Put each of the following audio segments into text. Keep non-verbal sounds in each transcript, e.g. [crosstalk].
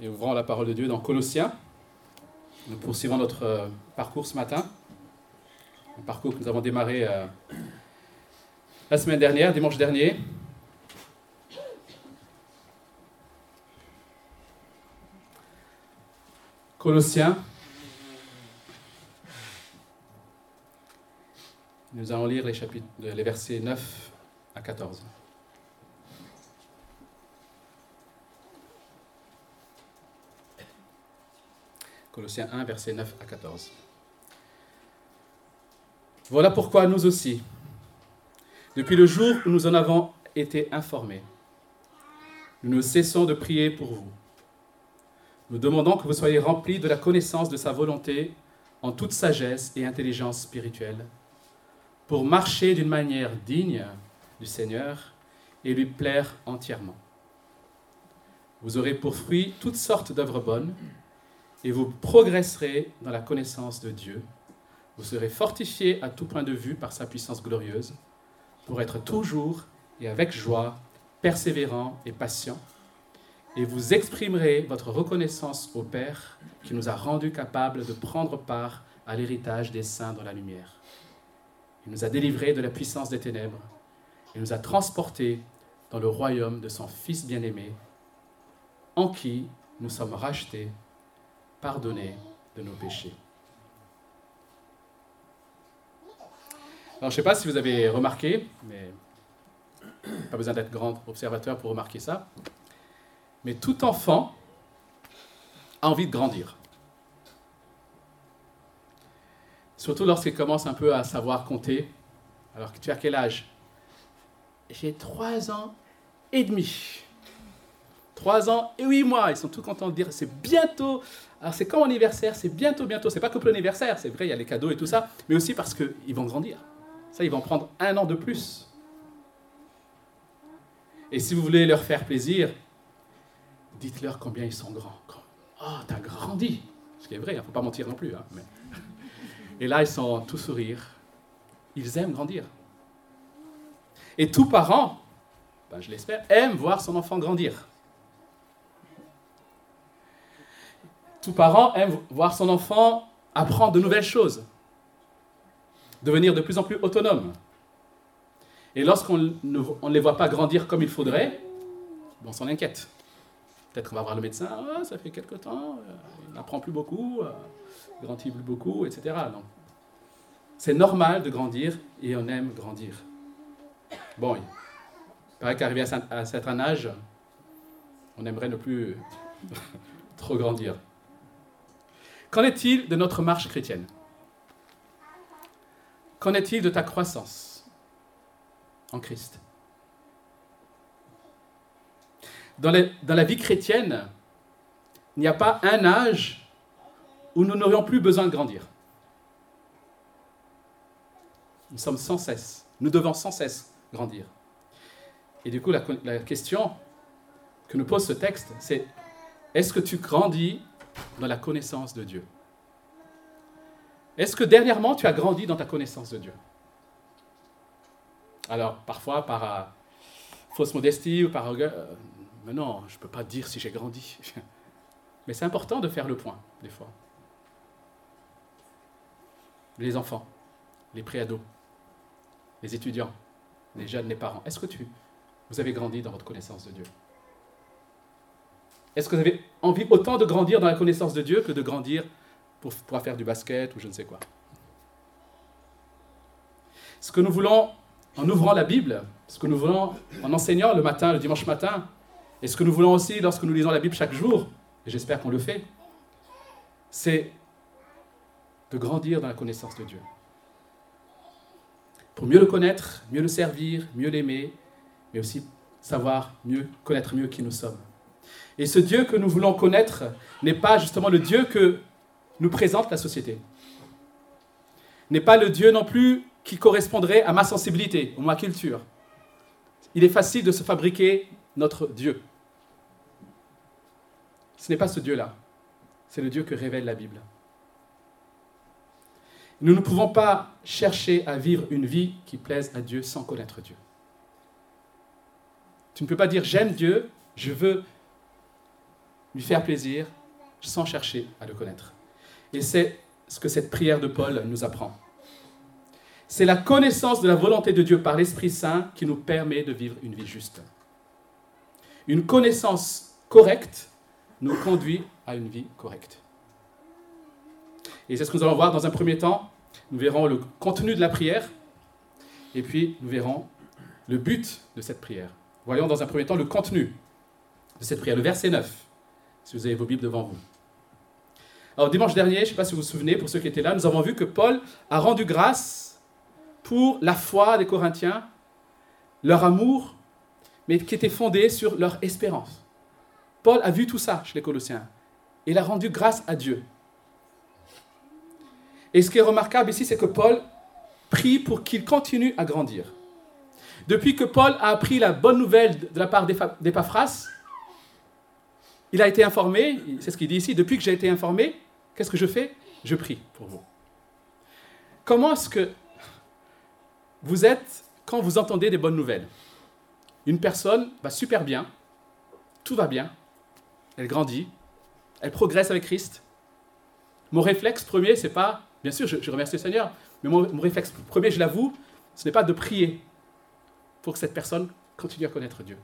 et ouvrons la parole de Dieu dans Colossiens. Nous poursuivons notre euh, parcours ce matin, un parcours que nous avons démarré euh, la semaine dernière, dimanche dernier. Colossiens. Nous allons lire les, chapitres, les versets 9 à 14. Colossiens 1, versets 9 à 14. Voilà pourquoi nous aussi, depuis le jour où nous en avons été informés, nous ne cessons de prier pour vous. Nous demandons que vous soyez remplis de la connaissance de sa volonté en toute sagesse et intelligence spirituelle, pour marcher d'une manière digne du Seigneur et lui plaire entièrement. Vous aurez pour fruit toutes sortes d'œuvres bonnes et vous progresserez dans la connaissance de Dieu. Vous serez fortifiés à tout point de vue par sa puissance glorieuse pour être toujours et avec joie, persévérant et patient. Et vous exprimerez votre reconnaissance au Père qui nous a rendus capables de prendre part à l'héritage des saints dans la lumière. Il nous a délivrés de la puissance des ténèbres et nous a transportés dans le royaume de son Fils bien-aimé, en qui nous sommes rachetés pardonner de nos péchés. Alors, je ne sais pas si vous avez remarqué, mais pas besoin d'être grand observateur pour remarquer ça, mais tout enfant a envie de grandir. Surtout lorsqu'il commence un peu à savoir compter. Alors, tu as quel âge? J'ai trois ans et demi. Trois ans et huit mois. Ils sont tout contents de dire c'est bientôt alors c'est quand anniversaire, c'est bientôt, bientôt. C'est pas que pour l'anniversaire, c'est vrai, il y a les cadeaux et tout ça, mais aussi parce qu'ils vont grandir. Ça, ils vont prendre un an de plus. Et si vous voulez leur faire plaisir, dites-leur combien ils sont grands. Oh, t'as grandi. Ce qui est vrai, il ne faut pas mentir non plus. Hein, [laughs] et là, ils sont tout sourire. Ils aiment grandir. Et tout parent, ben, je l'espère, aime voir son enfant grandir. Tout parent aime voir son enfant apprendre de nouvelles choses, devenir de plus en plus autonome. Et lorsqu'on ne les voit pas grandir comme il faudrait, on s'en inquiète. Peut-être qu'on va voir le médecin, ah, ça fait quelque temps, euh, il n'apprend plus beaucoup, euh, il grandit plus beaucoup, etc. C'est normal de grandir et on aime grandir. Bon, il paraît qu'arrivé à un certain âge, on aimerait ne plus [laughs] trop grandir. Qu'en est-il de notre marche chrétienne? Qu'en est-il de ta croissance en Christ? Dans, la vie chrétienne, il n'y a pas un âge où nous n'aurions plus besoin de grandir. Nous sommes sans cesse, nous devons sans cesse grandir. Et du coup, la question que nous pose ce texte, c'est est-ce que tu grandis dans la connaissance de Dieu Est-ce que dernièrement, tu as grandi dans ta connaissance de Dieu? Alors, parfois, par euh, fausse modestie ou par orgueil, euh, mais non, je ne peux pas dire si j'ai grandi. [laughs] mais c'est important de faire le point, des fois. Les enfants, les préados, les étudiants, les jeunes, les parents, est-ce que tu, vous avez grandi dans votre connaissance de Dieu? Est-ce que vous avez envie autant de grandir dans la connaissance de Dieu que de grandir pour faire du basket ou je ne sais quoi? Ce que nous voulons en ouvrant la Bible, ce que nous voulons en enseignant le matin, le dimanche matin, et ce que nous voulons aussi lorsque nous lisons la Bible chaque jour, et j'espère qu'on le fait, c'est de grandir dans la connaissance de Dieu. Pour mieux le connaître, mieux le servir, mieux l'aimer, mais aussi savoir mieux, connaître mieux qui nous sommes. Et ce Dieu que nous voulons connaître n'est pas justement le Dieu que nous présente la société. N'est pas le Dieu non plus qui correspondrait à ma sensibilité ou ma culture. Il est facile de se fabriquer notre Dieu. Ce n'est pas ce Dieu-là. C'est le Dieu que révèle la Bible. Nous ne pouvons pas chercher à vivre une vie qui plaise à Dieu sans connaître Dieu. Tu ne peux pas dire j'aime Dieu, je veux lui faire plaisir sans chercher à le connaître. Et c'est ce que cette prière de Paul nous apprend. C'est la connaissance de la volonté de Dieu par l'Esprit Saint qui nous permet de vivre une vie juste. Une connaissance correcte nous conduit à une vie correcte. Et c'est ce que nous allons voir dans un premier temps. Nous verrons le contenu de la prière et puis nous verrons le but de cette prière. Voyons dans un premier temps le contenu de cette prière, le verset 9, si vous avez vos Bibles devant vous. Alors dimanche dernier, je ne sais pas si vous vous souvenez, pour ceux qui étaient là, nous avons vu que Paul a rendu grâce pour la foi des Corinthiens, leur amour, mais qui était fondé sur leur espérance. Paul a vu tout ça chez les Colossiens. Il a rendu grâce à Dieu. Et ce qui est remarquable ici, c'est que Paul prie pour qu'il continue à grandir. Depuis que Paul a appris la bonne nouvelle de la part d'Epaphras, il a été informé, c'est ce qu'il dit ici, depuis que j'ai été informé, qu'est-ce que je fais? Je prie pour vous. Comment est-ce que vous êtes quand vous entendez des bonnes nouvelles? Une personne va super bien, tout va bien, elle grandit, elle progresse avec Christ. Mon réflexe premier, c'est pas, bien sûr, je, remercie le Seigneur, mais mon, mon réflexe premier, je l'avoue, ce n'est pas de prier pour que cette personne continue à connaître Dieu.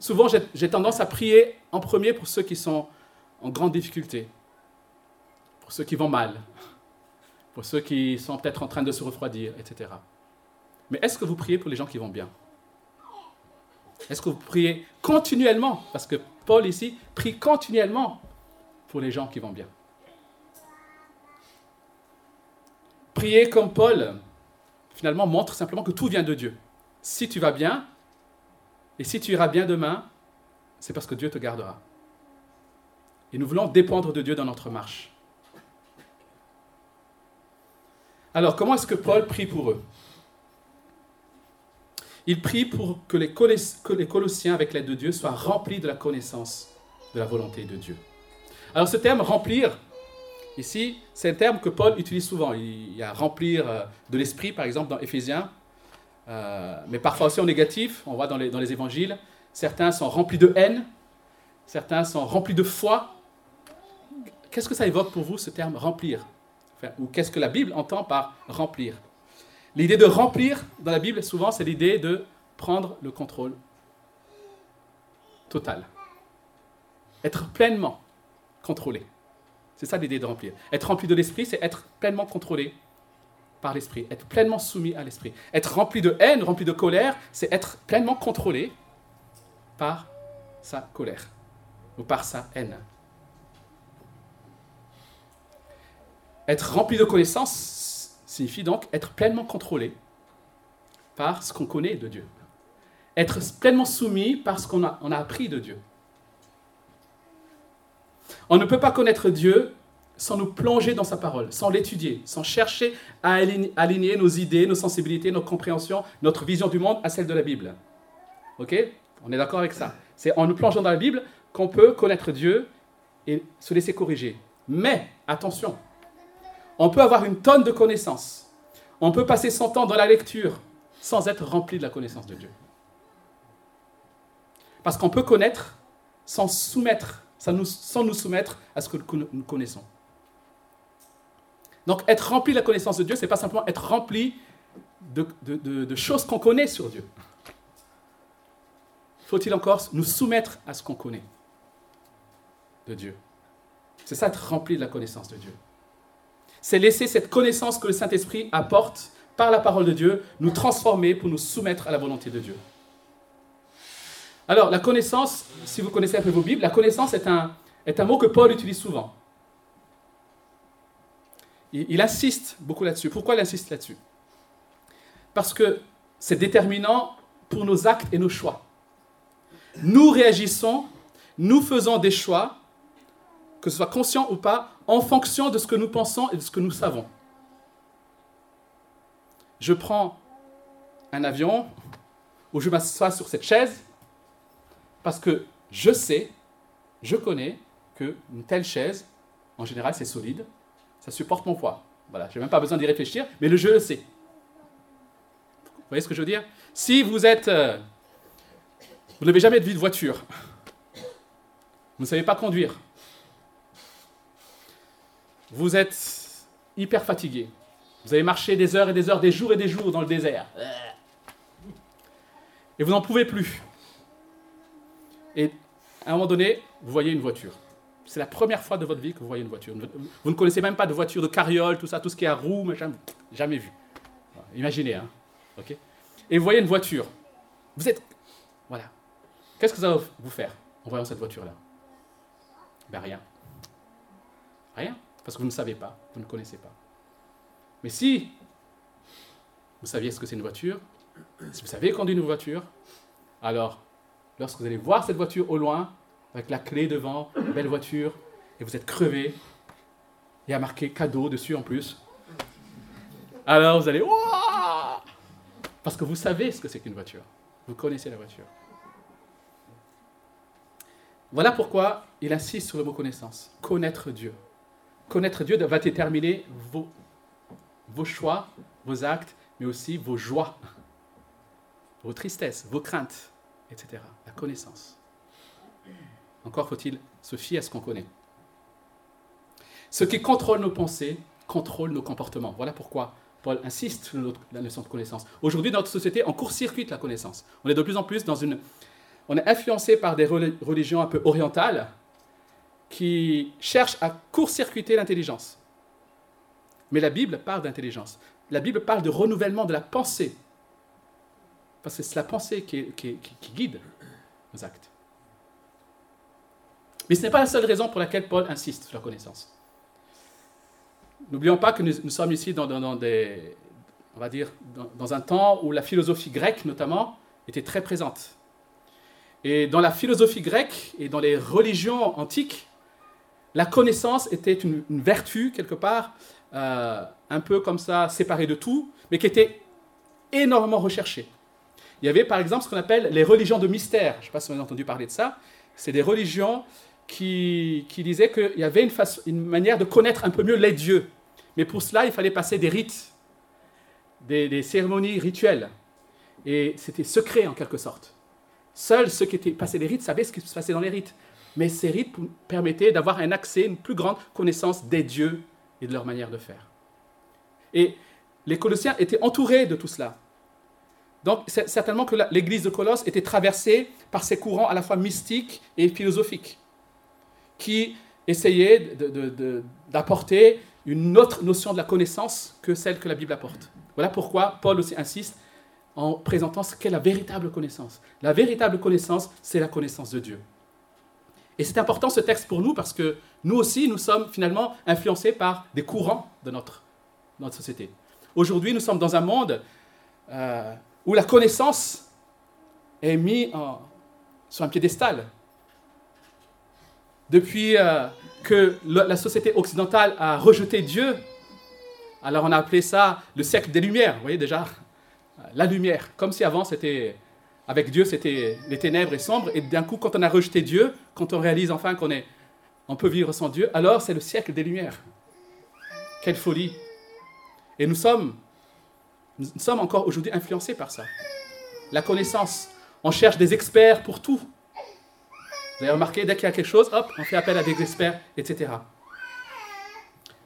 Souvent, j'ai tendance à prier en premier pour ceux qui sont en grande difficulté, pour ceux qui vont mal, pour ceux qui sont peut-être en train de se refroidir, etc. Mais est-ce que vous priez pour les gens qui vont bien? Est-ce que vous priez continuellement? Parce que Paul ici prie continuellement pour les gens qui vont bien. Prier comme Paul, finalement, montre simplement que tout vient de Dieu si tu vas bien, et si tu iras bien demain, c'est parce que Dieu te gardera. Et nous voulons dépendre de Dieu dans notre marche. Alors, comment est-ce que Paul prie pour eux? Il prie pour que les, Colossiens, avec l'aide de Dieu, soient remplis de la connaissance de la volonté de Dieu. Alors, ce terme remplir, ici, c'est un terme que Paul utilise souvent. Il y a remplir de l'esprit, par exemple, dans Éphésiens. Euh, mais parfois aussi en négatif, on voit dans les, dans les évangiles, certains sont remplis de haine, certains sont remplis de foi. Qu'est-ce que ça évoque pour vous ce terme remplir? Ou qu'est-ce que la Bible entend par remplir? L'idée de remplir dans la Bible, souvent, c'est l'idée de prendre le contrôle total. Être pleinement contrôlé. C'est ça l'idée de remplir. Être rempli de l'esprit, c'est être pleinement contrôlé par l'esprit, être pleinement soumis à l'esprit. Être rempli de haine, rempli de colère, c'est être pleinement contrôlé par sa colère ou par sa haine. Être rempli de connaissance signifie donc être pleinement contrôlé par ce qu'on connaît de Dieu. Être pleinement soumis par ce qu'on a, a appris de Dieu. On ne peut pas connaître Dieu sans nous plonger dans sa parole, sans l'étudier, sans chercher à aligner nos idées, nos sensibilités, nos compréhensions, notre vision du monde à celle de la Bible. Ok? On est d'accord avec ça. C'est en nous plongeant dans la Bible qu'on peut connaître Dieu et se laisser corriger. Mais, attention, on peut avoir une tonne de connaissances. On peut passer son temps dans la lecture sans être rempli de la connaissance de Dieu. Parce qu'on peut connaître sans, soumettre, sans nous soumettre à ce que nous connaissons. Donc être rempli de la connaissance de Dieu, ce n'est pas simplement être rempli de, choses qu'on connaît sur Dieu. Faut-il encore nous soumettre à ce qu'on connaît de Dieu? C'est ça être rempli de la connaissance de Dieu. C'est laisser cette connaissance que le Saint-Esprit apporte par la parole de Dieu nous transformer pour nous soumettre à la volonté de Dieu. Alors, la connaissance, si vous connaissez un peu vos Bibles, la connaissance est un, est un mot que Paul utilise souvent il, insiste beaucoup là-dessus. Pourquoi il insiste là-dessus? Parce que c'est déterminant pour nos actes et nos choix. Nous réagissons, nous faisons des choix, que ce soit conscient ou pas, en fonction de ce que nous pensons et de ce que nous savons. Je prends un avion ou je m'assois sur cette chaise parce que je sais, je connais qu'une telle chaise, en général, c'est solide, ça supporte mon poids. Voilà, je n'ai même pas besoin d'y réfléchir, mais le jeu le sait. Vous voyez ce que je veux dire? Si vous êtes... Euh, vous n'avez jamais de vie de voiture. Vous ne savez pas conduire. Vous êtes hyper fatigué. Vous avez marché des heures et des heures, des jours et des jours dans le désert. Et vous n'en pouvez plus. Et à un moment donné, vous voyez une voiture. C'est la première fois de votre vie que vous voyez une voiture. Vous ne connaissez même pas de voiture, de carriole, tout ça, tout ce qui est à roues, machin, jamais vu. Imaginez, hein. ok Et vous voyez une voiture. Vous êtes. Voilà. Qu'est-ce que ça va vous faire en voyant cette voiture-là? Ben rien. Rien. Parce que vous ne savez pas, vous ne connaissez pas. Mais si vous saviez ce que c'est une voiture, si vous savez conduire une voiture, alors lorsque vous allez voir cette voiture au loin, avec la clé devant, une belle voiture, et vous êtes crevé, il y a marqué cadeau dessus en plus. Alors vous allez, parce que vous savez ce que c'est qu'une voiture. Vous connaissez la voiture. Voilà pourquoi il insiste sur le mot connaissance. Connaître Dieu. Connaître Dieu va déterminer vos, vos choix, vos actes, mais aussi vos joies, vos tristesses, vos craintes, etc. La connaissance. Encore faut-il se fier à ce qu'on connaît. Ce qui contrôle nos pensées contrôle nos comportements. Voilà pourquoi Paul insiste sur la notion de connaissance. Aujourd'hui, dans notre société, on court-circuite la connaissance. On est de plus en plus dans une... On est influencé par des religions un peu orientales qui cherchent à court-circuiter l'intelligence. Mais la Bible parle d'intelligence. La Bible parle de renouvellement de la pensée. Parce que c'est la pensée qui guide nos actes. Mais ce n'est pas la seule raison pour laquelle Paul insiste sur la connaissance. N'oublions pas que nous, sommes ici dans, un temps où la philosophie grecque, notamment, était très présente. Et dans la philosophie grecque et dans les religions antiques, la connaissance était une, vertu, quelque part, euh, un peu comme ça, séparée de tout, mais qui était énormément recherchée. Il y avait par exemple ce qu'on appelle les religions de mystère. Je ne sais pas si vous avez entendu parler de ça. C'est des religions qui, disait qu'il y avait une, une manière de connaître un peu mieux les dieux. Mais pour cela, il fallait passer des rites, des, cérémonies rituelles. Et c'était secret en quelque sorte. Seuls ceux qui étaient passés les rites savaient ce qui se passait dans les rites. Mais ces rites permettaient d'avoir un accès, une plus grande connaissance des dieux et de leur manière de faire. Et les Colossiens étaient entourés de tout cela. Donc, certainement que l'église de Colosse était traversée par ces courants à la fois mystiques et philosophiques qui essayait d'apporter une autre notion de la connaissance que celle que la Bible apporte. Voilà pourquoi Paul aussi insiste en présentant ce qu'est la véritable connaissance. La véritable connaissance, c'est la connaissance de Dieu. Et c'est important ce texte pour nous parce que nous aussi, nous sommes finalement influencés par des courants de notre, notre société. Aujourd'hui, nous sommes dans un monde euh, où la connaissance est mise sur un piédestal depuis euh, que la société occidentale a rejeté Dieu, alors on a appelé ça le siècle des Lumières, vous voyez déjà, la lumière, comme si avant c'était, avec Dieu c'était les ténèbres et sombres, et d'un coup quand on a rejeté Dieu, quand on réalise enfin qu'on est, on peut vivre sans Dieu, alors c'est le siècle des Lumières. Quelle folie Et nous sommes, nous sommes encore aujourd'hui influencés par ça. La connaissance, on cherche des experts pour tout. Vous avez remarqué, dès qu'il y a quelque chose, hop, on fait appel à des experts, etc.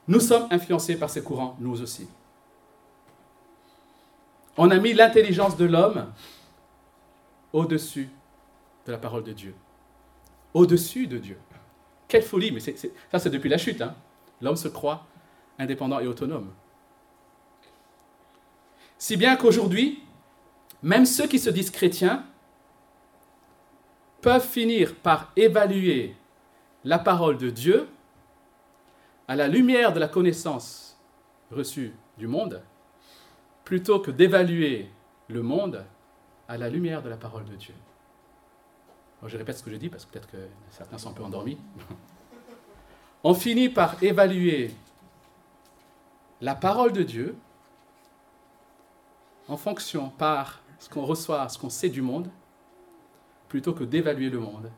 Nous sommes influencés par ces courants, nous aussi. On a mis l'intelligence de l'homme au-dessus de la parole de Dieu. Au-dessus de Dieu. Quelle folie, mais ça c'est depuis la chute. Hein. L'homme se croit indépendant et autonome. Si bien qu'aujourd'hui, même ceux qui se disent chrétiens peuvent finir par évaluer la parole de Dieu à la lumière de la connaissance reçue du monde, plutôt que d'évaluer le monde à la lumière de la parole de Dieu. je répète ce que je dis parce que peut-être que certains sont un peu endormis. [laughs] On finit par évaluer la parole de Dieu en fonction par ce qu'on reçoit, ce qu'on sait du monde, plutôt que d'évaluer le monde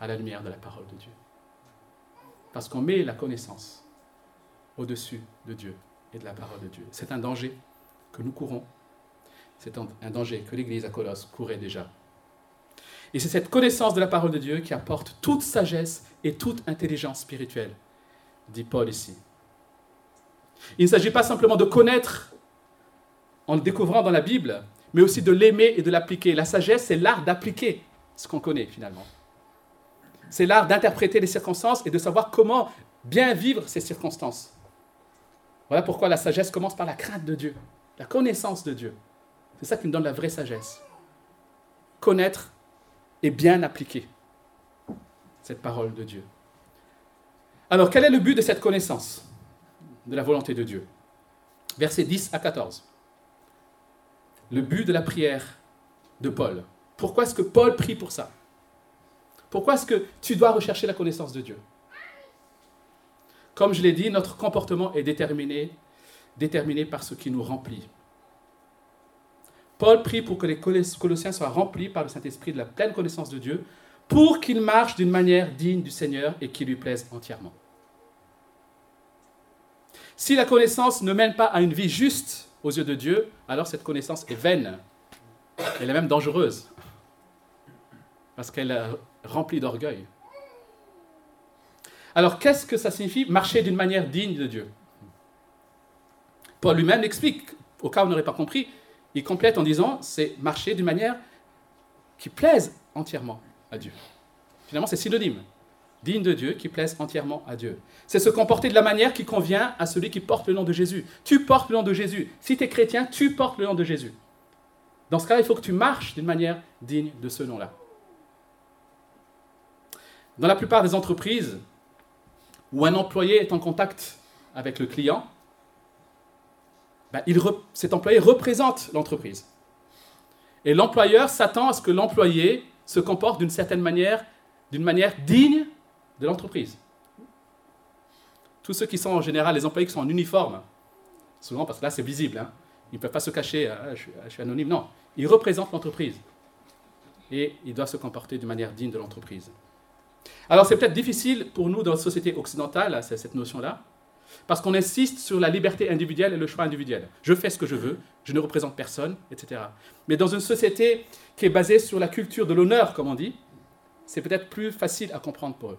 à la lumière de la parole de Dieu. Parce qu'on met la connaissance au-dessus de Dieu et de la parole de Dieu. C'est un danger que nous courons. C'est un danger que l'Église à Colosse courait déjà. Et c'est cette connaissance de la parole de Dieu qui apporte toute sagesse et toute intelligence spirituelle, dit Paul ici. Il ne s'agit pas simplement de connaître en le découvrant dans la Bible, mais aussi de l'aimer et de l'appliquer. La sagesse, c'est l'art d'appliquer ce qu'on connaît finalement. C'est l'art d'interpréter les circonstances et de savoir comment bien vivre ces circonstances. Voilà pourquoi la sagesse commence par la crainte de Dieu, la connaissance de Dieu. C'est ça qui nous donne la vraie sagesse. Connaître et bien appliquer cette parole de Dieu. Alors, quel est le but de cette connaissance de la volonté de Dieu? Versets 10 à 14. Le but de la prière de Paul. Pourquoi est-ce que Paul prie pour ça? Pourquoi est-ce que tu dois rechercher la connaissance de Dieu? Comme je l'ai dit, notre comportement est déterminé, déterminé par ce qui nous remplit. Paul prie pour que les Colossiens soient remplis par le Saint-Esprit de la pleine connaissance de Dieu, pour qu'ils marchent d'une manière digne du Seigneur et qui lui plaise entièrement. Si la connaissance ne mène pas à une vie juste aux yeux de Dieu, alors cette connaissance est vaine. Elle est même dangereuse, parce qu'elle est remplie d'orgueil. Alors qu'est-ce que ça signifie marcher d'une manière digne de Dieu? Paul lui-même explique, au cas où on n'aurait pas compris, il complète en disant, c'est marcher d'une manière qui plaise entièrement à Dieu. Finalement, c'est synonyme. Digne de Dieu, qui plaise entièrement à Dieu. C'est se comporter de la manière qui convient à celui qui porte le nom de Jésus. Tu portes le nom de Jésus. Si tu es chrétien, tu portes le nom de Jésus. Dans ce cas, il faut que tu marches d'une manière digne de ce nom-là. Dans la plupart des entreprises où un employé est en contact avec le client, ben, cet employé représente l'entreprise. Et l'employeur s'attend à ce que l'employé se comporte d'une certaine manière, d'une manière digne de l'entreprise. Tous ceux qui sont en général, les employés qui sont en uniforme, souvent parce que là c'est visible, hein, ils ne peuvent pas se cacher, hein, je, suis, anonyme, non, ils représentent l'entreprise. Et ils doivent se comporter d'une manière digne de l'entreprise. Alors c'est peut-être difficile pour nous dans la société occidentale, cette notion-là, parce qu'on insiste sur la liberté individuelle et le choix individuel. Je fais ce que je veux, je ne représente personne, etc. Mais dans une société qui est basée sur la culture de l'honneur, comme on dit, c'est peut-être plus facile à comprendre pour eux.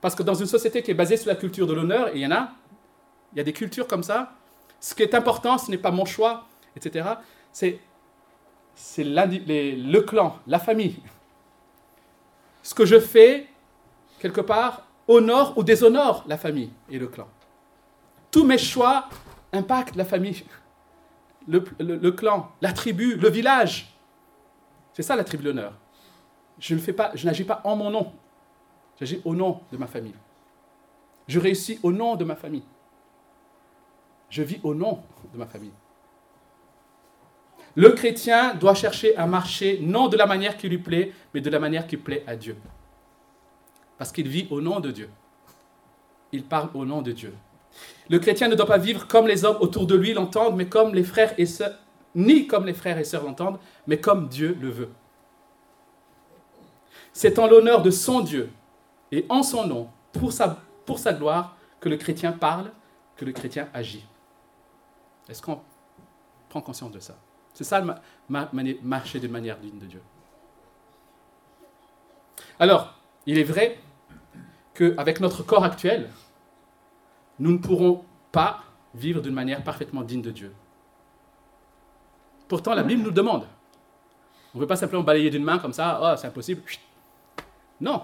Parce que dans une société qui est basée sur la culture de l'honneur, il y en a, il y a des cultures comme ça, ce qui est important, ce n'est pas mon choix, etc. C'est, c'est le clan, la famille. Ce que je fais, quelque part, honore ou déshonore la famille et le clan. Tous mes choix impactent la famille, le, clan, la tribu, le village. C'est ça la tribu l'honneur. Je ne fais pas, je n'agis pas en mon nom. J'agis au nom de ma famille. Je réussis au nom de ma famille. Je vis au nom de ma famille. Le chrétien doit chercher à marcher non de la manière qui lui plaît, mais de la manière qui plaît à Dieu. Parce qu'il vit au nom de Dieu. Il parle au nom de Dieu. Le chrétien ne doit pas vivre comme les hommes autour de lui l'entendent, mais comme les frères et sœurs, ni comme les frères et sœurs l'entendent, mais comme Dieu le veut. C'est en l'honneur de son Dieu et en son nom, pour sa, pour sa gloire, que le chrétien parle, que le chrétien agit. Est-ce qu'on prend conscience de ça? C'est ça, marcher de manière digne de Dieu. Alors, il est vrai qu'avec notre corps actuel, nous ne pourrons pas vivre d'une manière parfaitement digne de Dieu. Pourtant, la Bible nous demande. On ne peut pas simplement balayer d'une main comme ça, oh, c'est impossible. Non.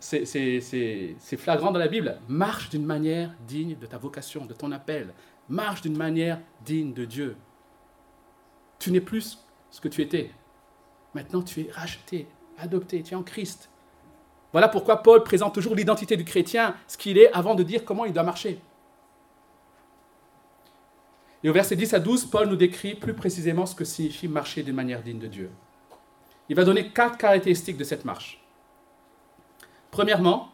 C'est flagrant dans la Bible. Marche d'une manière digne de ta vocation, de ton appel. Marche d'une manière digne de Dieu. Tu n'es plus ce que tu étais. Maintenant, tu es racheté, adopté, tu es en Christ. Voilà pourquoi Paul présente toujours l'identité du chrétien, ce qu'il est, avant de dire comment il doit marcher. Et au verset 10 à 12, Paul nous décrit plus précisément ce que signifie marcher d'une manière digne de Dieu. Il va donner quatre caractéristiques de cette marche. Premièrement,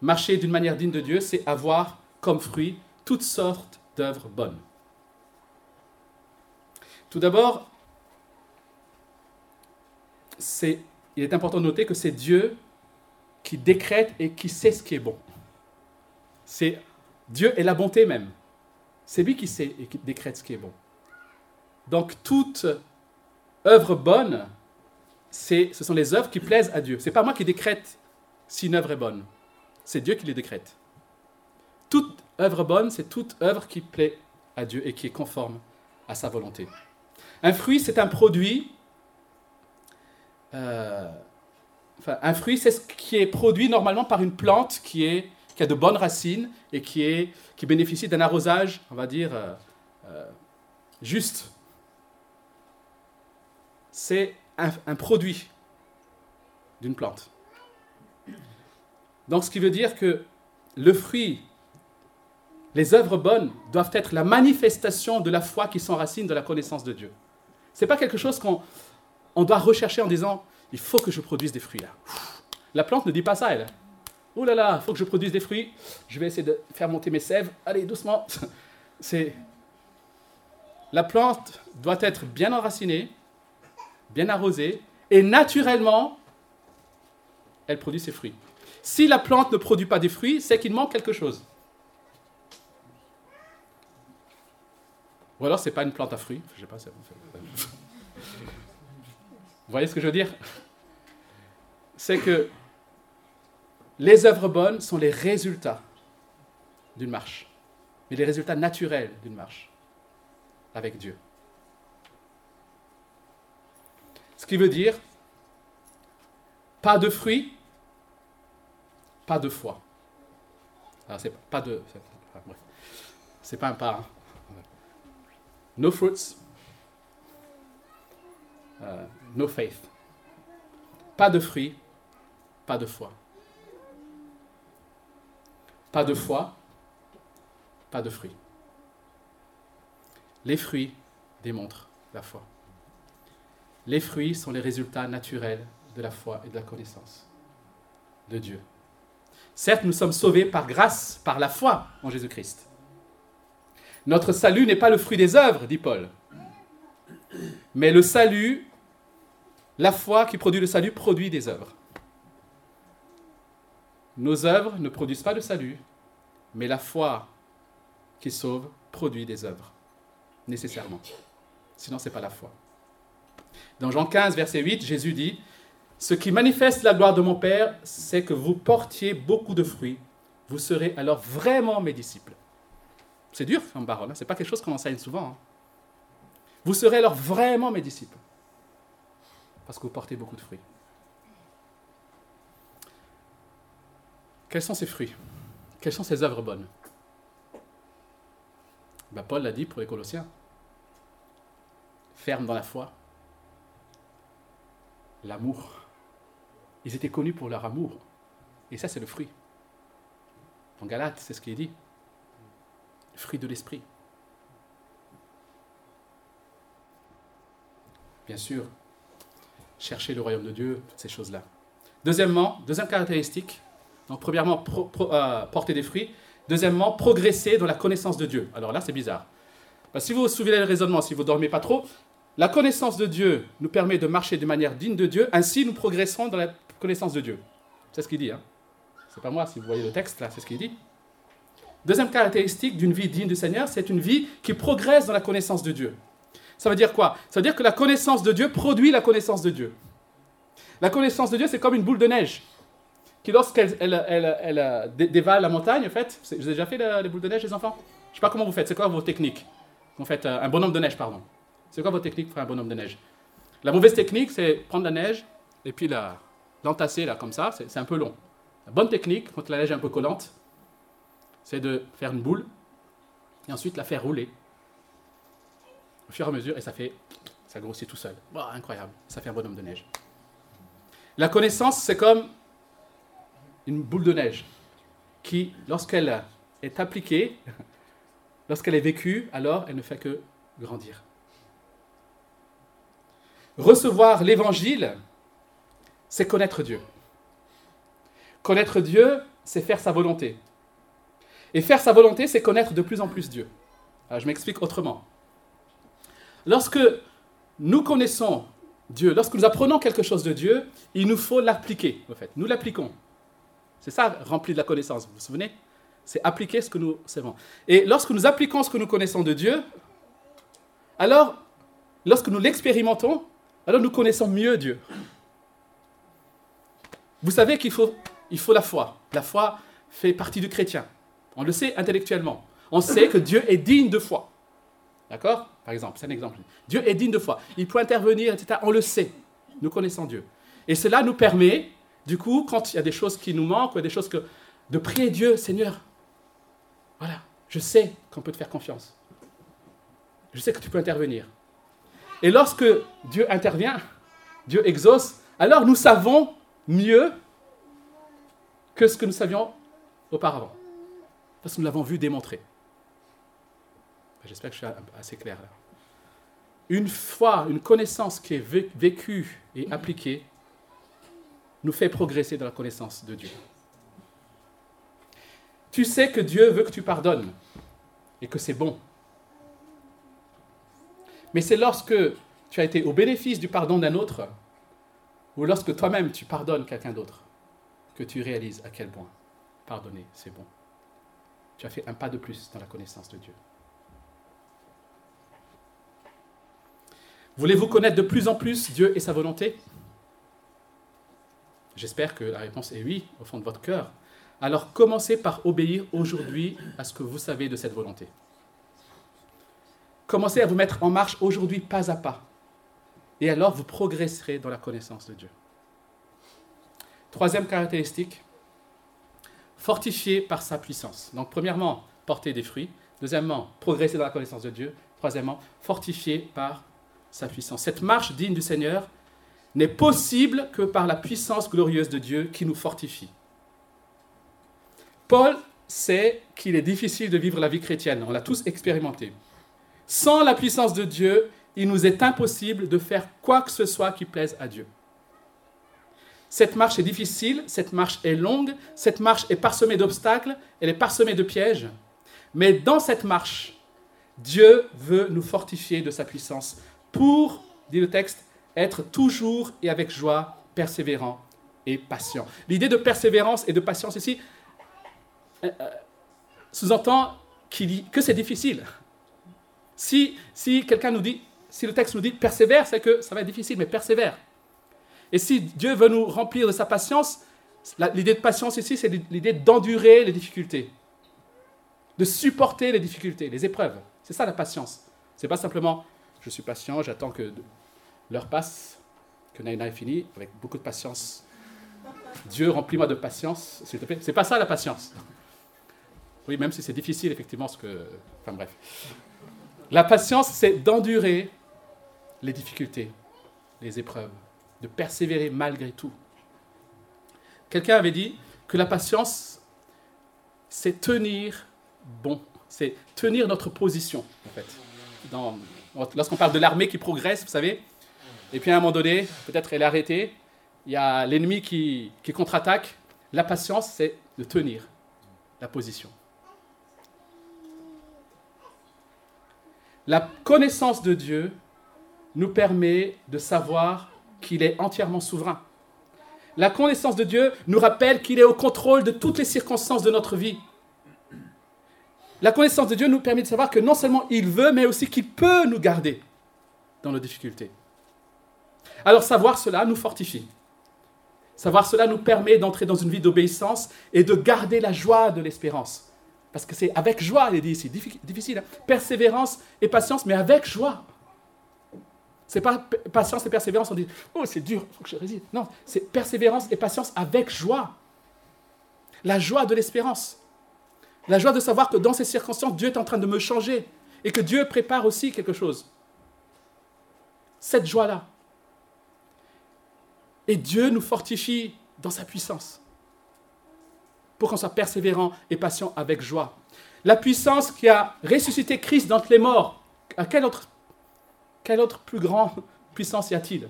marcher d'une manière digne de Dieu, c'est avoir comme fruit toutes sortes d'œuvres bonnes. Tout d'abord, il est important de noter que c'est Dieu qui décrète et qui sait ce qui est bon. C'est Dieu et la bonté même. C'est lui qui sait et qui décrète ce qui est bon. Donc toute œuvre bonne ce sont les œuvres qui plaisent à Dieu. Ce n'est pas moi qui décrète si une œuvre est bonne. C'est Dieu qui les décrète. Toute œuvre bonne, c'est toute œuvre qui plaît à Dieu et qui est conforme à sa volonté. Un fruit, c'est un produit. Euh, enfin, un fruit, c'est ce qui est produit normalement par une plante qui, a de bonnes racines et qui bénéficie d'un arrosage, on va dire, euh, euh, juste. C'est un, produit d'une plante. Donc, ce qui veut dire que le fruit les œuvres bonnes doivent être la manifestation de la foi qui s'enracine de la connaissance de Dieu. Ce n'est pas quelque chose qu'on on doit rechercher en disant il faut que je produise des fruits là. La plante ne dit pas ça, elle. Oh là là, il faut que je produise des fruits. Je vais essayer de faire monter mes sèves. Allez, doucement. [laughs] C'est la plante doit être bien enracinée, bien arrosée, et naturellement, elle produit ses fruits. Si la plante ne produit pas des fruits, c'est qu'il manque quelque chose. Ou alors, c'est pas une plante à fruits. Je sais pas. Vous voyez ce que je veux dire? C'est que les œuvres bonnes sont les résultats d'une marche, mais les résultats naturels d'une marche avec Dieu. Ce qui veut dire pas de fruits, pas de foi. Alors c'est pas de, c'est pas un pas. Hein. No fruits, uh, no faith. Pas de fruits, pas de foi. Pas de foi, pas de fruits. Les fruits démontrent la foi. Les fruits sont les résultats naturels de la foi et de la connaissance de Dieu. Certes, nous sommes sauvés par grâce, par la foi en Jésus-Christ. Notre salut n'est pas le fruit des œuvres, dit Paul. Mais le salut, la foi qui produit le salut, produit des œuvres. Nos œuvres ne produisent pas le salut, mais la foi qui sauve produit des œuvres, nécessairement. Sinon, ce n'est pas la foi. Dans Jean 15, verset 8, Jésus dit, Ce qui manifeste la gloire de mon Père, c'est que vous portiez beaucoup de fruits. Vous serez alors vraiment mes disciples. C'est dur comme parole, hein. ce n'est pas quelque chose qu'on enseigne souvent. Hein. Vous serez alors vraiment mes disciples, parce que vous portez beaucoup de fruits. Quels sont ces fruits? Quelles sont ces œuvres bonnes? Ben, Paul l'a dit pour les Colossiens. Ferme dans la foi, l'amour. Ils étaient connus pour leur amour. Et ça, c'est le fruit. En Galate, c'est ce qui est dit fruit de l'esprit. Bien sûr, chercher le royaume de Dieu, toutes ces choses-là. Deuxièmement, deuxième caractéristique, donc premièrement, euh, porter des fruits. Deuxièmement, progresser dans la connaissance de Dieu. Alors là, c'est bizarre. si vous vous souvenez le raisonnement, si vous ne dormez pas trop, la connaissance de Dieu nous permet de marcher de manière digne de Dieu, ainsi nous progresserons dans la connaissance de Dieu. C'est ce qu'il dit. Hein. C'est pas moi, si vous voyez le texte, là, c'est ce qu'il dit. Deuxième caractéristique d'une vie digne du Seigneur, c'est une vie qui progresse dans la connaissance de Dieu. Ça veut dire quoi? Ça veut dire que la connaissance de Dieu produit la connaissance de Dieu. La connaissance de Dieu, c'est comme une boule de neige qui, lorsqu'elle elle, dévale la montagne, en fait, vous avez déjà fait les boules de neige, les enfants? Je ne sais pas comment vous faites, c'est quoi vos techniques? Vous faites euh, un bonhomme de neige, pardon. C'est quoi votre technique pour faire un bonhomme de neige? La mauvaise technique, c'est prendre la neige et puis l'entasser là, comme ça, c'est un peu long. La bonne technique, quand la neige est un peu collante, c'est de faire une boule et ensuite la faire rouler au fur et à mesure et ça fait, ça grossit tout seul. incroyable, ça fait un bonhomme de neige. La connaissance, c'est comme une boule de neige qui, lorsqu'elle est appliquée, [laughs] lorsqu'elle est vécue, alors elle ne fait que grandir. Recevoir l'évangile, c'est connaître Dieu. Connaître Dieu, c'est faire sa volonté. Et faire sa volonté, c'est connaître de plus en plus Dieu. je m'explique autrement. Lorsque nous connaissons Dieu, lorsque nous apprenons quelque chose de Dieu, il nous faut l'appliquer, en fait. Nous l'appliquons. C'est ça, rempli de la connaissance, vous vous souvenez? C'est appliquer ce que nous savons. Et lorsque nous appliquons ce que nous connaissons de Dieu, alors, lorsque nous l'expérimentons, alors nous connaissons mieux Dieu. Vous savez qu'il faut, la foi. La foi fait partie du chrétien. On le sait intellectuellement. On sait que Dieu est digne de foi. D'accord? Par exemple, c'est un exemple. Dieu est digne de foi. Il peut intervenir, etc. On le sait. Nous connaissons Dieu. Et cela nous permet, du coup, quand il y a des choses qui nous manquent, des choses que, de prier Dieu, Seigneur, voilà, je sais qu'on peut te faire confiance. Je sais que tu peux intervenir. Et lorsque Dieu intervient, Dieu exauce, alors nous savons mieux que ce que nous savions auparavant. Parce que nous l'avons vu démontrer. J'espère que je suis assez clair là. Une foi, une connaissance qui est vécue et appliquée nous fait progresser dans la connaissance de Dieu. Tu sais que Dieu veut que tu pardonnes et que c'est bon. Mais c'est lorsque tu as été au bénéfice du pardon d'un autre, ou lorsque toi-même tu pardonnes quelqu'un d'autre, que tu réalises à quel point pardonner, c'est bon. Tu as fait un pas de plus dans la connaissance de Dieu. Voulez-vous connaître de plus en plus Dieu et sa volonté? J'espère que la réponse est oui, au fond de votre cœur. Alors commencez par obéir aujourd'hui à ce que vous savez de cette volonté. Commencez à vous mettre en marche aujourd'hui pas à pas. Et alors vous progresserez dans la connaissance de Dieu. Troisième caractéristique, fortifié par sa puissance. Donc premièrement, porter des fruits. Deuxièmement, progresser dans la connaissance de Dieu. Troisièmement, fortifié par sa puissance. Cette marche digne du Seigneur n'est possible que par la puissance glorieuse de Dieu qui nous fortifie. Paul sait qu'il est difficile de vivre la vie chrétienne, on l'a tous expérimenté. Sans la puissance de Dieu, il nous est impossible de faire quoi que ce soit qui plaise à Dieu. Cette marche est difficile, cette marche est longue, cette marche est parsemée d'obstacles, elle est parsemée de pièges. Mais dans cette marche, Dieu veut nous fortifier de sa puissance pour, dit le texte, être toujours et avec joie, persévérant et patient. L'idée de persévérance et de patience ici euh, euh, sous-entend que c'est difficile. Si, quelqu'un nous dit, si le texte nous dit persévère, c'est que ça va être difficile, mais persévère. Et si Dieu veut nous remplir de sa patience, l'idée de patience ici, c'est l'idée d'endurer les difficultés, de supporter les difficultés, les épreuves. C'est ça la patience. C'est pas simplement je suis patient, j'attends que l'heure passe, que Naïna est fini, avec beaucoup de patience. Dieu, remplis-moi de patience, s'il te plaît. C'est pas ça la patience. Oui, même si c'est difficile, effectivement, ce que. Enfin bref. La patience, c'est d'endurer les difficultés, les épreuves, de persévérer malgré tout. Quelqu'un avait dit que la patience, c'est tenir bon, c'est tenir notre position, en fait. lorsqu'on parle de l'armée qui progresse, vous savez, et puis à un moment donné, peut-être elle est arrêtée, il y a l'ennemi qui, qui contre-attaque. La patience, c'est de tenir la position. La connaissance de Dieu nous permet de savoir qu'il est entièrement souverain. La connaissance de Dieu nous rappelle qu'il est au contrôle de toutes les circonstances de notre vie. La connaissance de Dieu nous permet de savoir que non seulement il veut, mais aussi qu'il peut nous garder dans nos difficultés. Alors savoir cela nous fortifie. Savoir cela nous permet d'entrer dans une vie d'obéissance et de garder la joie de l'espérance. Parce que c'est avec joie, il est dit ici, difficile, hein. persévérance et patience, mais avec joie. C'est pas patience et persévérance, on dit Oh, c'est dur, il faut que je résiste. Non, c'est persévérance et patience avec joie. La joie de l'espérance. La joie de savoir que dans ces circonstances, Dieu est en train de me changer et que Dieu prépare aussi quelque chose. Cette joie-là. Et Dieu nous fortifie dans sa puissance pour qu'on soit persévérant et patient avec joie. La puissance qui a ressuscité Christ d'entre les morts, à quelle autre plus grande [laughs] puissance y a-t-il?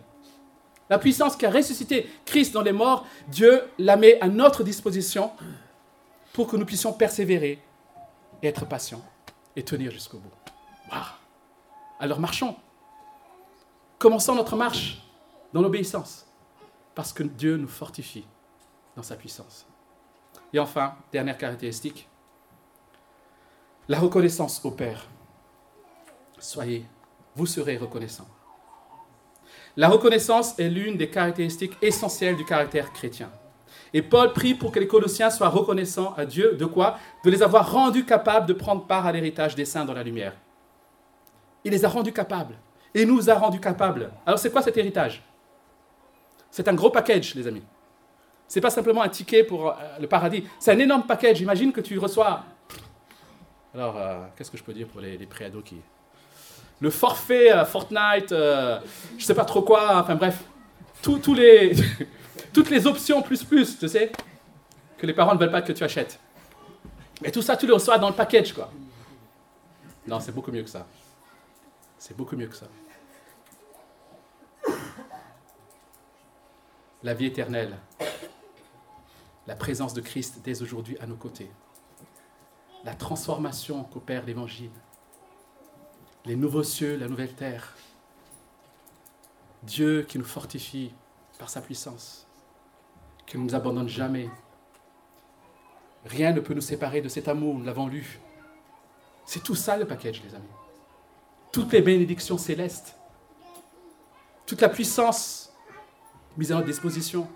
La puissance qui a ressuscité Christ dans les morts, Dieu la met à notre disposition pour que nous puissions persévérer et être patients et tenir jusqu'au bout. Alors marchons. Commençons notre marche dans l'obéissance parce que Dieu nous fortifie dans sa puissance. Et enfin, dernière caractéristique, la reconnaissance au Père. Soyez vous serez reconnaissant. La reconnaissance est l'une des caractéristiques essentielles du caractère chrétien. Et Paul prie pour que les Colossiens soient reconnaissants à Dieu de quoi? De les avoir rendus capables de prendre part à l'héritage des saints dans la lumière. Il les a rendus capables. Et nous a rendus capables. Alors c'est quoi cet héritage? C'est un gros package, les amis. C'est pas simplement un ticket pour euh, le paradis. C'est un énorme package. Imagine que tu reçois. Alors, euh, qu'est-ce que je peux dire pour les, les préados qui. Le forfait euh, Fortnite, je sais pas trop quoi, enfin bref. les. [laughs] toutes les options plus plus, tu sais, que les parents ne veulent pas que tu achètes. Et tout ça, tu le reçois dans le package, quoi. Non, c'est beaucoup mieux que ça. C'est beaucoup mieux que ça. La vie éternelle, la présence de Christ dès aujourd'hui à nos côtés, la transformation qu'opère l'Évangile, les nouveaux cieux, la nouvelle terre, Dieu qui nous fortifie par sa puissance, qui ne nous abandonne jamais. Rien ne peut nous séparer de cet amour, nous l'avons lu. C'est tout ça le package, les amis. Toutes les bénédictions célestes, toute la puissance mise à notre disposition.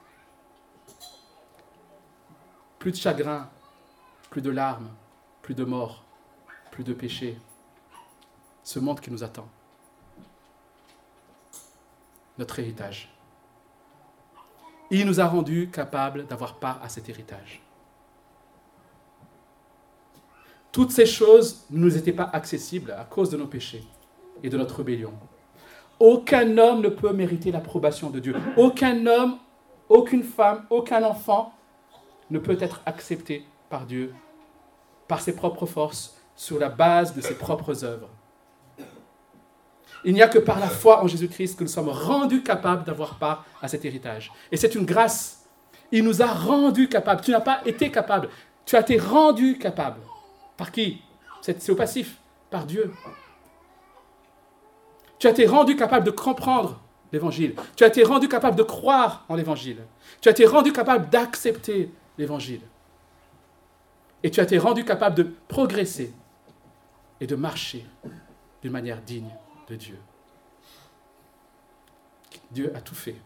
Plus de chagrin, plus de larmes, plus de mort, plus de péché. Ce monde qui nous attend. Notre héritage il nous a rendus capables d'avoir part à cet héritage. Toutes ces choses ne nous étaient pas accessibles à cause de nos péchés et de notre rébellion. Aucun homme ne peut mériter l'approbation de Dieu. Aucun homme, aucune femme, aucun enfant ne peut être accepté par Dieu par ses propres forces sur la base de ses propres œuvres. Il n'y a que par la foi en Jésus-Christ que nous sommes rendus capables d'avoir part à cet héritage. Et c'est une grâce. Il nous a rendus capables. Tu n'as pas été capable. Tu as été rendu capable. Par qui? C'est au passif. Par Dieu. Tu as été rendu capable de comprendre l'Évangile. Tu as été rendu capable de croire en l'Évangile. Tu as été rendu capable d'accepter l'Évangile. Et tu as été rendu capable de progresser et de marcher d'une manière digne de Dieu. Dieu a tout fait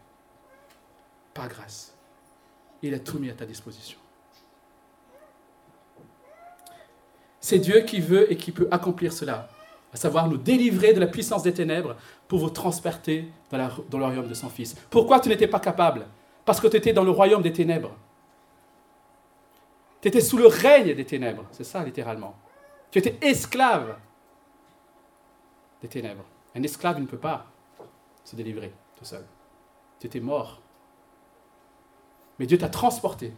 par grâce. Il a tout mis à ta disposition. C'est Dieu qui veut et qui peut accomplir cela, à savoir nous délivrer de la puissance des ténèbres pour vous transporter dans, dans le royaume de son Fils. Pourquoi tu n'étais pas capable? Parce que tu étais dans le royaume des ténèbres. Tu étais sous le règne des ténèbres, c'est ça littéralement. Tu étais esclave des ténèbres. Un esclave ne peut pas se délivrer tout seul. Tu étais mort. Mais Dieu t'a transporté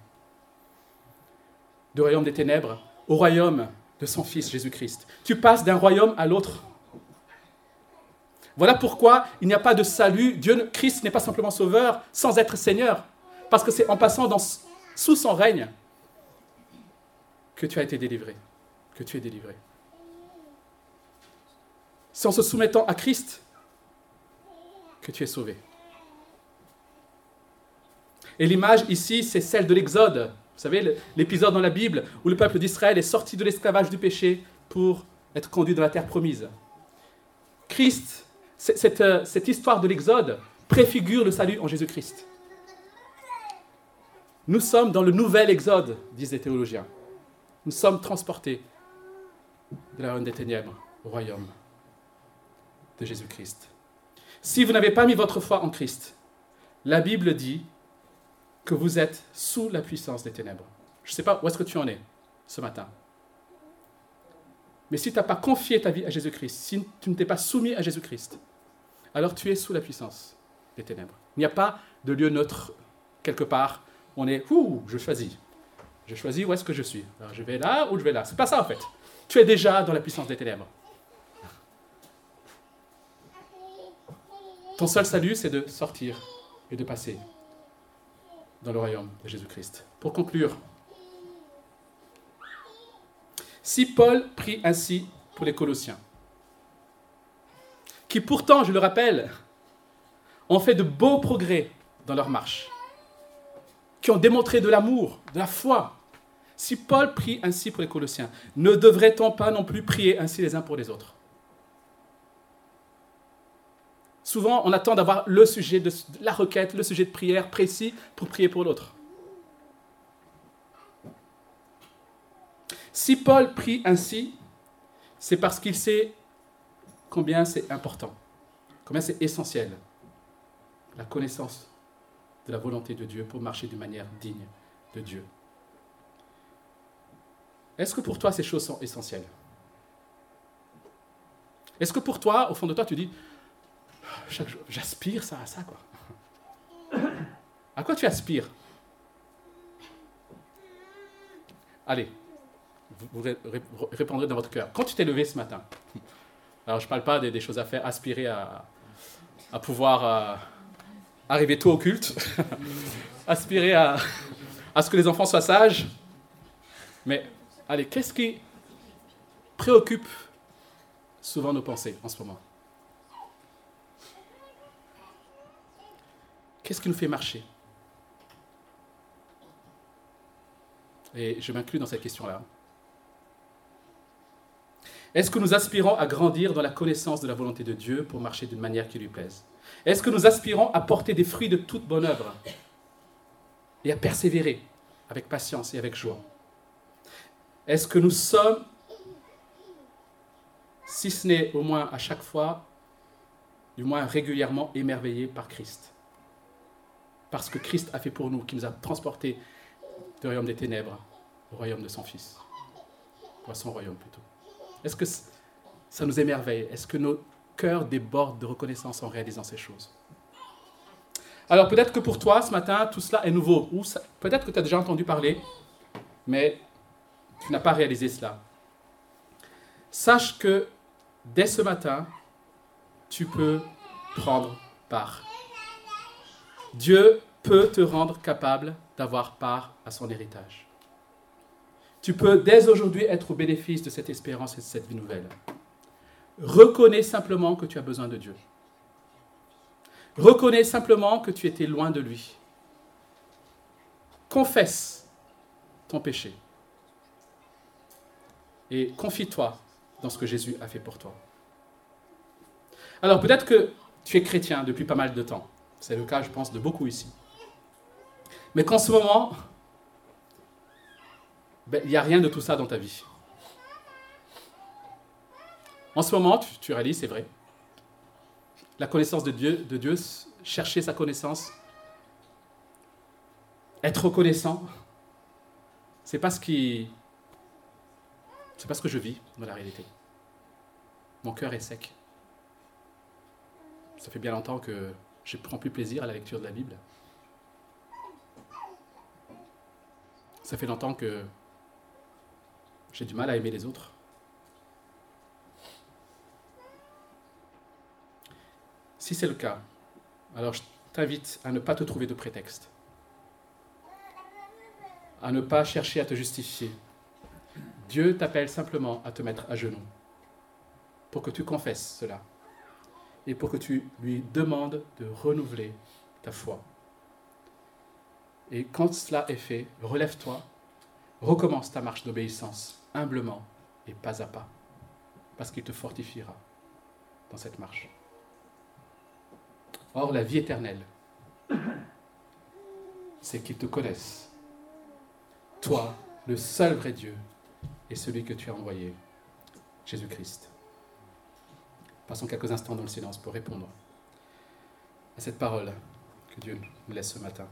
du royaume des ténèbres au royaume de son Fils Jésus-Christ. Tu passes d'un royaume à l'autre. Voilà pourquoi il n'y a pas de salut. Dieu, Christ n'est pas simplement sauveur sans être Seigneur. Parce que c'est en passant sous son règne que tu as été délivré, que tu es délivré. C'est en se soumettant à Christ que tu es sauvé. Et l'image ici, c'est celle de l'Exode. Vous savez, l'épisode dans la Bible où le peuple d'Israël est sorti de l'esclavage du péché pour être conduit dans la terre promise. Christ, cette, euh, cette histoire de l'Exode préfigure le salut en Jésus-Christ. Nous sommes dans le nouvel Exode, disent les théologiens. Nous sommes transportés de la reine des ténèbres au royaume de Jésus-Christ. Si vous n'avez pas mis votre foi en Christ, la Bible dit que vous êtes sous la puissance des ténèbres. Je ne sais pas où est-ce que tu en es ce matin. Mais si tu n'as pas confié ta vie à Jésus-Christ, si tu ne t'es pas soumis à Jésus-Christ, alors tu es sous la puissance des ténèbres. Il n'y a pas de lieu neutre quelque part. On est, ouh, je choisis. Je choisis où est-ce que je suis. Je vais là ou je vais là. C'est pas ça en fait. Tu es déjà dans la puissance des ténèbres. Ton seul salut, c'est de sortir et de passer dans le royaume de Jésus-Christ. Pour conclure, si Paul prie ainsi pour les Colossiens, qui pourtant, je le rappelle, ont fait de beaux progrès dans leur marche, qui ont démontré de l'amour, de la foi, si Paul prie ainsi pour les Colossiens, ne devrait-on pas non plus prier ainsi les uns pour les autres? Souvent, on attend d'avoir le sujet de la requête, le sujet de prière précis pour prier pour l'autre. Si Paul prie ainsi, c'est parce qu'il sait combien c'est important, combien c'est essentiel, la connaissance de la volonté de Dieu pour marcher d'une manière digne de Dieu. Est-ce que pour toi ces choses sont essentielles? Est-ce que pour toi, au fond de toi, tu dis, j'aspire ça à ça, quoi? [coughs] À quoi tu aspires? Allez, vous, répondrez dans votre cœur. Quand tu t'es levé ce matin, alors je ne parle pas des, choses à faire, aspirer à, pouvoir euh, arriver tôt au culte, [laughs] aspirer à, à ce que les enfants soient sages, mais allez, qu'est-ce qui préoccupe souvent nos pensées en ce moment? Qu'est-ce qui nous fait marcher? Et je m'inclus dans cette question-là. Est-ce que nous aspirons à grandir dans la connaissance de la volonté de Dieu pour marcher d'une manière qui lui plaise? Est-ce que nous aspirons à porter des fruits de toute bonne œuvre et à persévérer avec patience et avec joie? Est-ce que nous sommes, si ce n'est au moins à chaque fois, du moins régulièrement émerveillés par Christ? Parce que Christ a fait pour nous, qui nous a transportés du royaume des ténèbres au royaume de son Fils, ou à son royaume plutôt. Est-ce que ça nous émerveille? Est-ce que nos cœurs débordent de reconnaissance en réalisant ces choses? Alors peut-être que pour toi, ce matin, tout cela est nouveau, ou peut-être que tu as déjà entendu parler, mais tu n'as pas réalisé cela. Sache que dès ce matin, tu peux prendre part. Dieu peut te rendre capable d'avoir part à son héritage. Tu peux dès aujourd'hui être au bénéfice de cette espérance et de cette vie nouvelle. Reconnais simplement que tu as besoin de Dieu. Reconnais simplement que tu étais loin de lui. Confesse ton péché. Et confie-toi dans ce que Jésus a fait pour toi. Alors peut-être que tu es chrétien depuis pas mal de temps. C'est le cas, je pense, de beaucoup ici. Mais qu'en ce moment, ben, il n'y a rien de tout ça dans ta vie. En ce moment, tu, réalises, c'est vrai, la connaissance de Dieu, de Dieu, chercher sa connaissance, être reconnaissant, c'est pas ce qui, c'est pas ce que je vis dans la réalité. Mon cœur est sec. Ça fait bien longtemps que je ne prends plus plaisir à la lecture de la Bible. Ça fait longtemps que j'ai du mal à aimer les autres. Si c'est le cas, alors je t'invite à ne pas te trouver de prétexte, à ne pas chercher à te justifier. Dieu t'appelle simplement à te mettre à genoux pour que tu confesses cela et pour que tu lui demandes de renouveler ta foi. Et quand cela est fait, relève-toi, recommence ta marche d'obéissance humblement et pas à pas, parce qu'il te fortifiera dans cette marche. Or, la vie éternelle, c'est qu'il te connaisse, toi, le seul vrai Dieu, et celui que tu as envoyé, Jésus-Christ. Passons quelques instants dans le silence pour répondre à cette parole que Dieu nous laisse ce matin.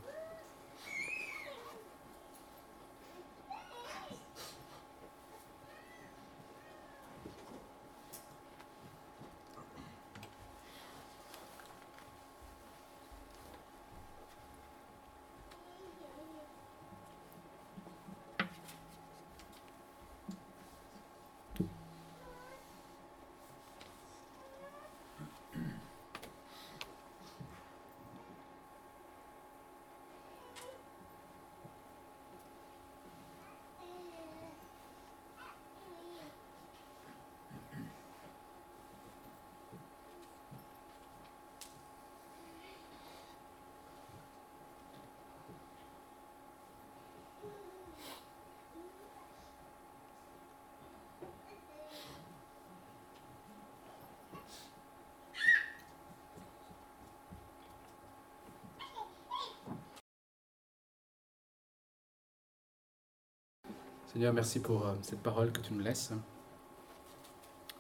Seigneur, merci pour euh, cette parole que tu nous laisses.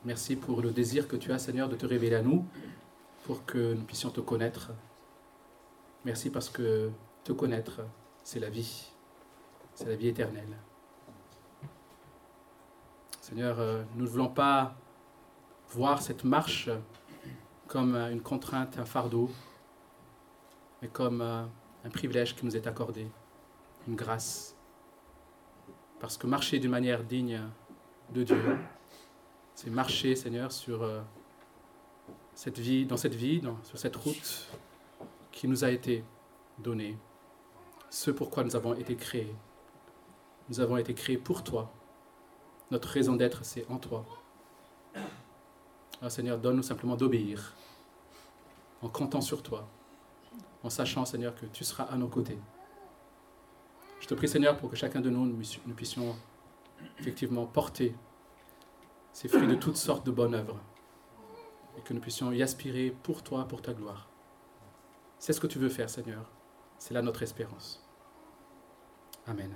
Merci pour le désir que tu as, Seigneur, de te révéler à nous, pour que nous puissions te connaître. Merci parce que te connaître, c'est la vie, c'est la vie éternelle. Seigneur, euh, nous ne voulons pas voir cette marche comme une contrainte, un fardeau, mais comme euh, un privilège qui nous est accordé, une grâce. Parce que marcher d'une manière digne de Dieu, c'est marcher, Seigneur, sur euh, cette vie, dans cette vie, sur cette route qui nous a été donnée, ce pourquoi nous avons été créés. Nous avons été créés pour toi. Notre raison d'être, c'est en toi. Alors, Seigneur, donne-nous simplement d'obéir en comptant sur toi, en sachant, Seigneur, que tu seras à nos côtés. Je te prie, Seigneur, pour que chacun de nous, nous puissions effectivement porter ces fruits de toutes sortes de bonnes œuvres et que nous puissions y aspirer pour toi, pour ta gloire. C'est ce que tu veux faire, Seigneur. C'est là notre espérance. Amen.